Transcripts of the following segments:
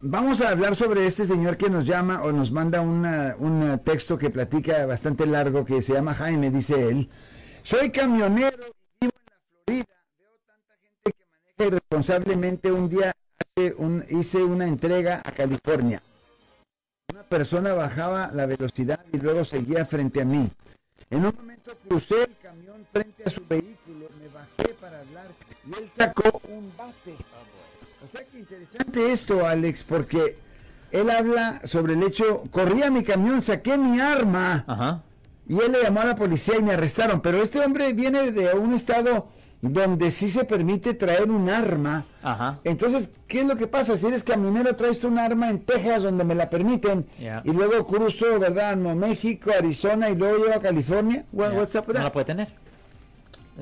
Vamos a hablar sobre este señor que nos llama o nos manda una- un texto que platica bastante largo que se llama Jaime, dice él. Soy camionero y vivo en la Florida. Veo tanta gente que maneja irresponsablemente. Un día hace un- hice una entrega a California. Una persona bajaba la velocidad y luego seguía frente a mí. En un momento crucé el camión frente a su vehículo, bajé para hablar y él sacó un bate. O sea que interesante esto, Alex, porque él habla sobre el hecho, corría mi camión, saqué mi arma Ajá. y él le llamó a la policía y me arrestaron. Pero este hombre viene de un estado donde sí se permite traer un arma. Ajá. Entonces, ¿qué es lo que pasa? Si eres camionero, traes tú un arma en Texas donde me la permiten y luego cruzo, ¿verdad? México, Arizona y luego llego a California. What- Ya. what's up No that? la puede tener.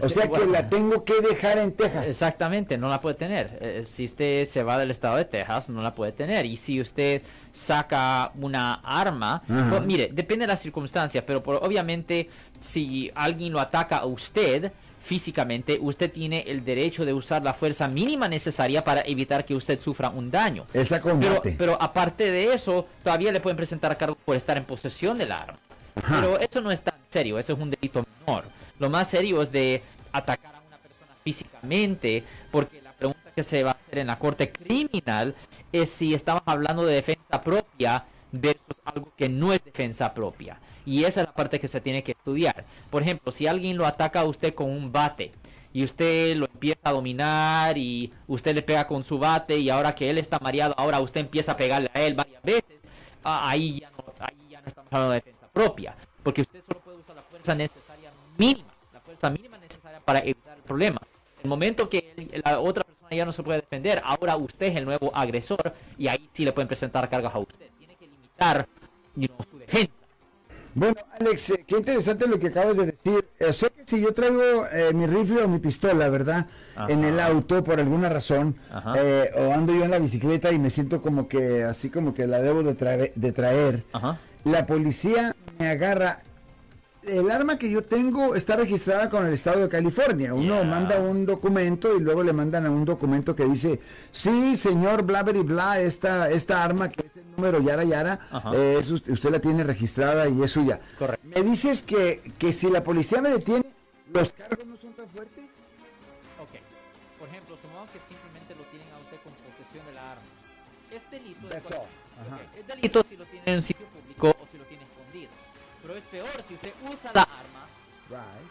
O sea que la tengo que dejar en Texas. Exactamente, no la puede tener. Eh, Si usted se va del estado de Texas, no la puede tener. Y si usted saca una arma, pues, mire, depende de las circunstancias, pero por- obviamente si alguien lo ataca a usted físicamente, usted tiene el derecho de usar la fuerza mínima necesaria para evitar que usted sufra un daño. Esa Pero, pero aparte de eso, todavía le pueden presentar cargo por estar en posesión del arma. Ajá. Pero eso no es tan serio, eso es un delito menor. Lo más serio es de atacar a una persona físicamente, porque la pregunta que se va a hacer en la corte criminal es si estamos hablando de defensa propia versus algo que no es defensa propia. Y esa es la parte que se tiene que estudiar. Por ejemplo, si alguien lo ataca a usted con un bate, y usted lo empieza a dominar y usted le pega con su bate y ahora que él está mareado, ahora usted empieza a pegarle a él varias veces, ah, ahí, ya no, ahí ya no estamos hablando de defensa propia, porque usted solo puede usar la fuerza necesaria mínima, la fuerza mínima necesaria para evitar el problema. El momento que la otra persona ya no se puede defender, ahora usted es el nuevo agresor y ahí sí le pueden presentar cargas a usted. Tiene que limitar you know, su defensa. Bueno, Alex, eh, qué interesante lo que acabas de decir. Eh, sé que si yo traigo eh, mi rifle o mi pistola, ¿verdad? Ajá. En el auto por alguna razón, eh, o ando yo en la bicicleta y me siento como que, así como que la debo de, trae- de traer, Ajá. la policía me agarra. El arma que yo tengo está registrada con el estado de California. Uno manda un documento y luego le mandan a un documento que dice, sí, señor, bla, bla, bla, esta, esta arma que es el número yara, yara, eh, es us- usted la tiene registrada y es suya. Correcto. Me dices que, que si la policía me detiene, los cargos no son tan fuertes. Ok. Por ejemplo, supongamos que simplemente lo tienen a usted con posesión de la arma. Es delito. de cual- Es delito si lo tiene en un sitio público o si lo tiene escondido. Pero es peor si usted usa la arma. Right.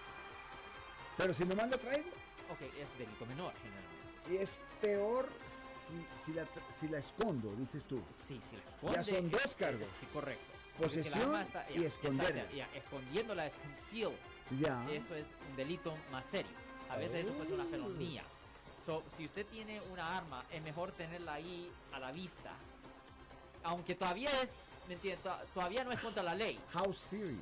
Pero si nomás la traigo, Ok, es delito menor generalmente. y es peor si, si, la, tra- si la escondo, dices tú. Sí, sí. Ya esconde, son dos es- cargos. Sí, correcto. Posesión arma está- y ya, esconderla. exacto, ya, escondiéndola es conceal. Ya. Eso es un delito más serio. A veces eso puede ser una Oh. felonía. So, si usted tiene una arma, es mejor tenerla ahí a la vista. Aunque todavía es, ¿me entiende? To- Todavía no es contra la ley. How serious?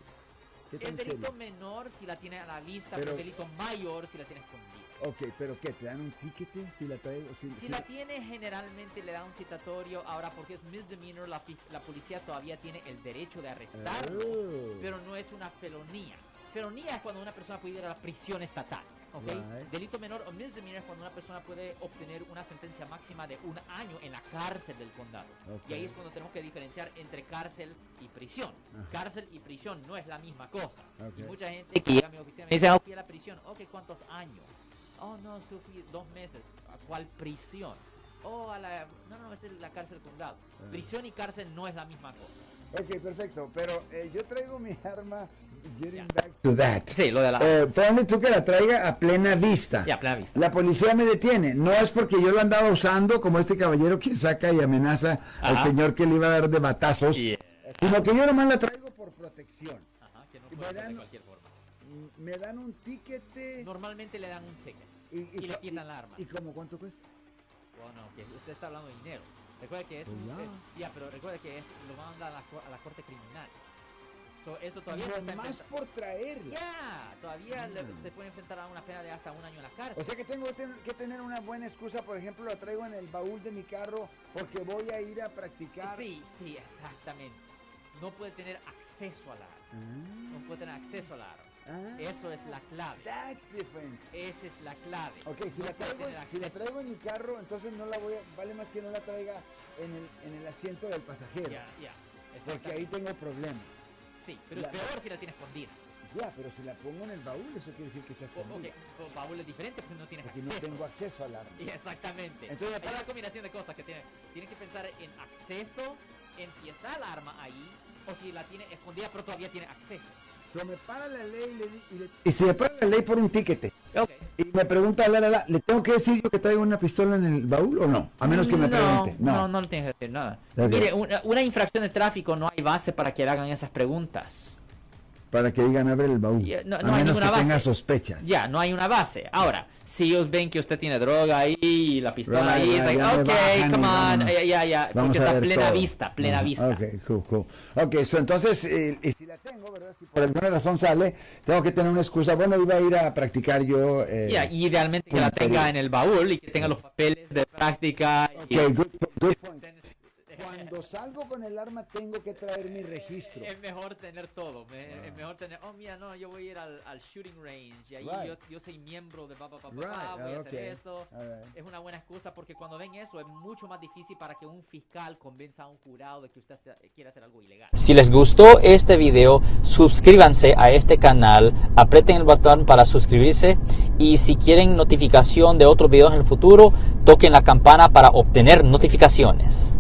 ¿Qué Es tan delito serio? menor si la tiene a la vista, Pero- pero delito mayor si la tiene escondida. Ok, pero ¿qué? ¿Te dan un ticket si la traigo? Si, Si si la la- tiene generalmente le da un citatorio, ahora porque es misdemeanor, la, la policía todavía tiene el derecho de arrestarlo, Oh. pero no es una felonía. Felonía es cuando una persona puede ir a la prisión estatal, ¿ok? Right. Delito menor o misdemeanor es cuando una persona puede obtener una sentencia máxima de un año en la cárcel del condado. Ok. Y ahí es cuando tenemos que diferenciar entre cárcel y prisión. Ajá. Cárcel y prisión no es la misma cosa. Ok. Y mucha gente que llega a mi oficina me dice, ah, fui a la prisión. Ok, ¿cuántos años? Oh, no, fui dos meses. ¿A cuál prisión? Oh, a la... No, no, es la cárcel del condado. Ah. Prisión y cárcel no es la misma cosa. Ok, perfecto. Pero eh, yo traigo mi arma. Getting back to that. Sí, lo de la... Eh, ponle tú que la traiga a plena vista. Ya, plena vista. La policía me detiene. No es porque yo lo andaba usando como este caballero que saca y amenaza al Ajá. señor que le iba a dar de batazos. Yeah. Sino que yo nomás la traigo por protección. Ajá, que no Y puede me ser de dan- cualquier forma. Me dan un tiquete. Normalmente le dan un ticket y, y, le co- quitan la arma. ¿Y cómo cuánto cuesta? Bueno, que usted está hablando de dinero. Recuerde que es Oh, ya. pero recuerde que es, lo van a mandar a a la corte criminal. So, esto todavía se está enfrentando... por traerla. Ya, todavía le- Mm. se puede enfrentar a una pena de hasta un año en la cárcel. O sea que tengo que ten- que tener una buena excusa, por ejemplo, la traigo en el baúl de mi carro porque voy a ir a practicar. Sí, sí, exactamente. No puede tener acceso al arma. Ah. No puede tener acceso al arma. Ah, Eso es la clave. That's difference. Esa es la clave. Ok, si No la, traigo, si la traigo en mi carro, entonces no la voy a, vale más que no la traiga en el, en el asiento del pasajero. Ya, ya. Porque ahí tengo problemas. Sí, pero la- es peor si la tienes escondida. Ya, pero si la pongo en el baúl, eso quiere decir que está escondida. con baúl es diferente porque no tienes Porque acceso. no tengo acceso al arma. Exactamente. Entonces, es para- una combinación de cosas que tienes. Tienes que pensar en acceso, en si está el arma ahí, o si la tiene escondida pero todavía tiene acceso. Pero me para la ley y, le di- y le- y si me para la ley por un tiquete Y me pregunta, la, la, la, ¿le tengo que decir yo que traigo una pistola en el baúl o no? A menos que me pregunte. No, No. no le tienes que decir nada. Mire, una, una infracción de tráfico no hay base para que le hagan esas preguntas. Para que digan abre el baúl. Ya, no- a no hay menos que ninguna tenga base. sospechas. Ya, no hay una base. Ahora, si ellos ven que usted tiene droga ahí y la pistola Right, ahí, es like, ok, come y on, ya, ya, ya, Vamos porque a está ver plena todo. vista, plena Ajá, vista. Ok, cool, cool. Ok, so entonces, eh, y si la tengo, ¿verdad? Si por alguna razón sale, tengo que tener una excusa. Bueno, iba a ir a practicar yo. Eh, Ya, y idealmente que la tenga en el baúl y que tenga los papeles de práctica. y- Ok, good, good point. Cuando salgo con el arma, tengo que traer mi registro. Es mejor tener todo. me- Es mejor tener. Oh, mira, no, yo voy a ir al, al shooting range. Y ahí Right. yo, yo soy miembro de papá, papá, Right, voy a hacer esto. Alright. Es una buena excusa porque cuando ven eso es mucho más difícil para que un fiscal convenza a un jurado de que usted quiere hacer algo ilegal. Si les gustó este video, suscríbanse a este canal, aprieten el botón para suscribirse y si quieren notificación de otros videos en el futuro, toquen la campana para obtener notificaciones.